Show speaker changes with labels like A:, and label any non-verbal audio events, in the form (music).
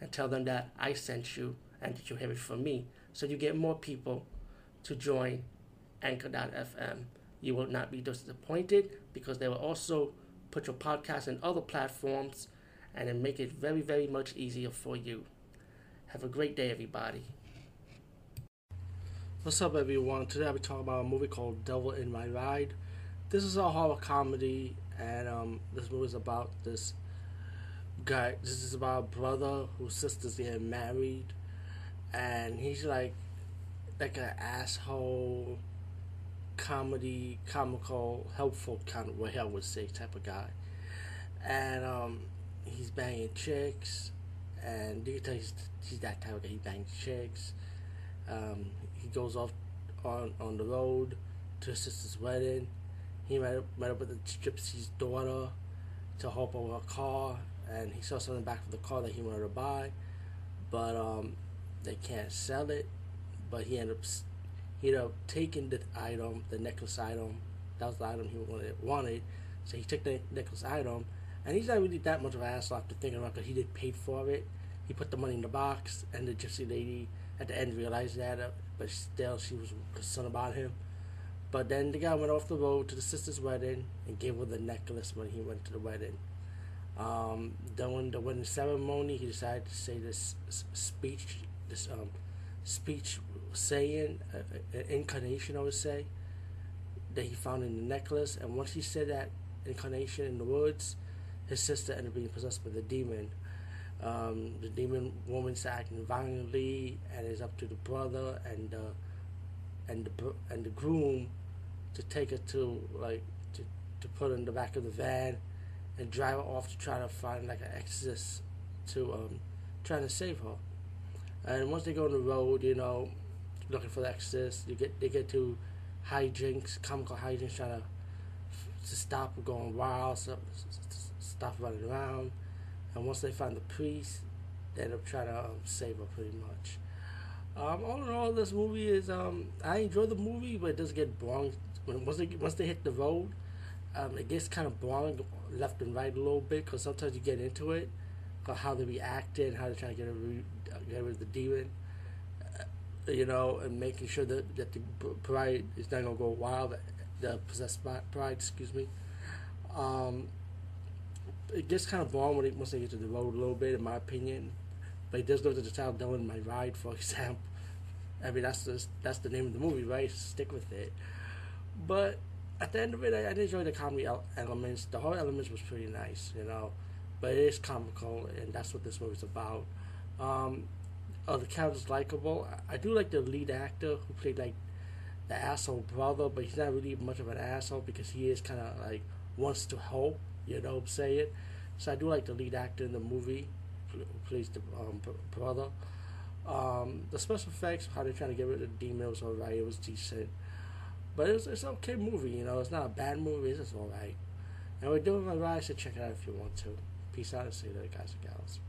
A: and tell them that I sent you and that you have it from me. So you get more people to join Anchor.fm. You will not be disappointed because they will also put your podcast in other platforms and then make it very, very much easier for you. Have a great day, everybody. What's up, everyone? Today I'll be talking about a movie called Devil in My Ride. This is a horror comedy, and um, this movie is about this guy. This is about a brother whose sister's getting married, and he's like, like an asshole, comedy, comical, helpful kind of way I would say type of guy, and um, he's banging chicks, and you can tell he's, he's that type of guy. He bangs chicks. Um, he goes off on on the road to his sister's wedding. He met up, met up with the gypsy's daughter to hop over a car and he saw something back of the car that he wanted to buy, but um, they can't sell it. But he ended up he ended up taking the item, the necklace item. That was the item he wanted. wanted. So he took the necklace item, and he's not really that much of an asshole after thinking about because he did pay for it. He put the money in the box, and the gypsy lady at the end realized that, uh, but still she was concerned about him. But then the guy went off the road to the sister's wedding and gave her the necklace when he went to the wedding. Um, during the wedding ceremony, he decided to say this speech, this um, speech saying, uh, uh, incarnation, I would say, that he found in the necklace. And once he said that incarnation in the woods, his sister ended up being possessed by the demon. Um, the demon woman's acting violently, and it's up to the brother and the and the and the groom to take her to like to to put her in the back of the van and drive her off to try to find like an exorcist to um, trying to save her. And once they go on the road, you know, looking for the exorcist, you get they get to high hijinks, comical hijinks, trying to to stop going wild, so, stop running around. And once they find the priest, they end up trying to um, save her pretty much. Um, all in all, this movie is um, I enjoy the movie, but it does get boring when once they once they hit the road um, it gets kind of boring left and right a little bit because sometimes you get into it, how they reacted, how they're trying to get rid, get rid of the demon, uh, you know, and making sure that, that the bride is not going to go wild, the possessed bride, excuse me. Um, it gets kind of boring when it, once they get to the road a little bit, in my opinion. But it does look at the child doing my ride, for (laughs) example. I mean, that's that's the name of the movie, right? Stick with it. But at the end of it, I, I did enjoy the comedy elements. The horror elements was pretty nice, you know, but it is comical, and that's what this movie's about. Um, oh, the character's likable. I, I do like the lead actor who played like the asshole brother, but he's not really much of an asshole because he is kind of like wants to help, you know, say it. So I do like the lead actor in the movie who plays the um, brother. Um, the special effects, how they're trying to get rid of the demon was alright. It was decent. But it's it's an okay movie, you know. It's not a bad movie. It's just all right. And we're doing my ride, so check it out if you want to. Peace out and see you later, guys and gals.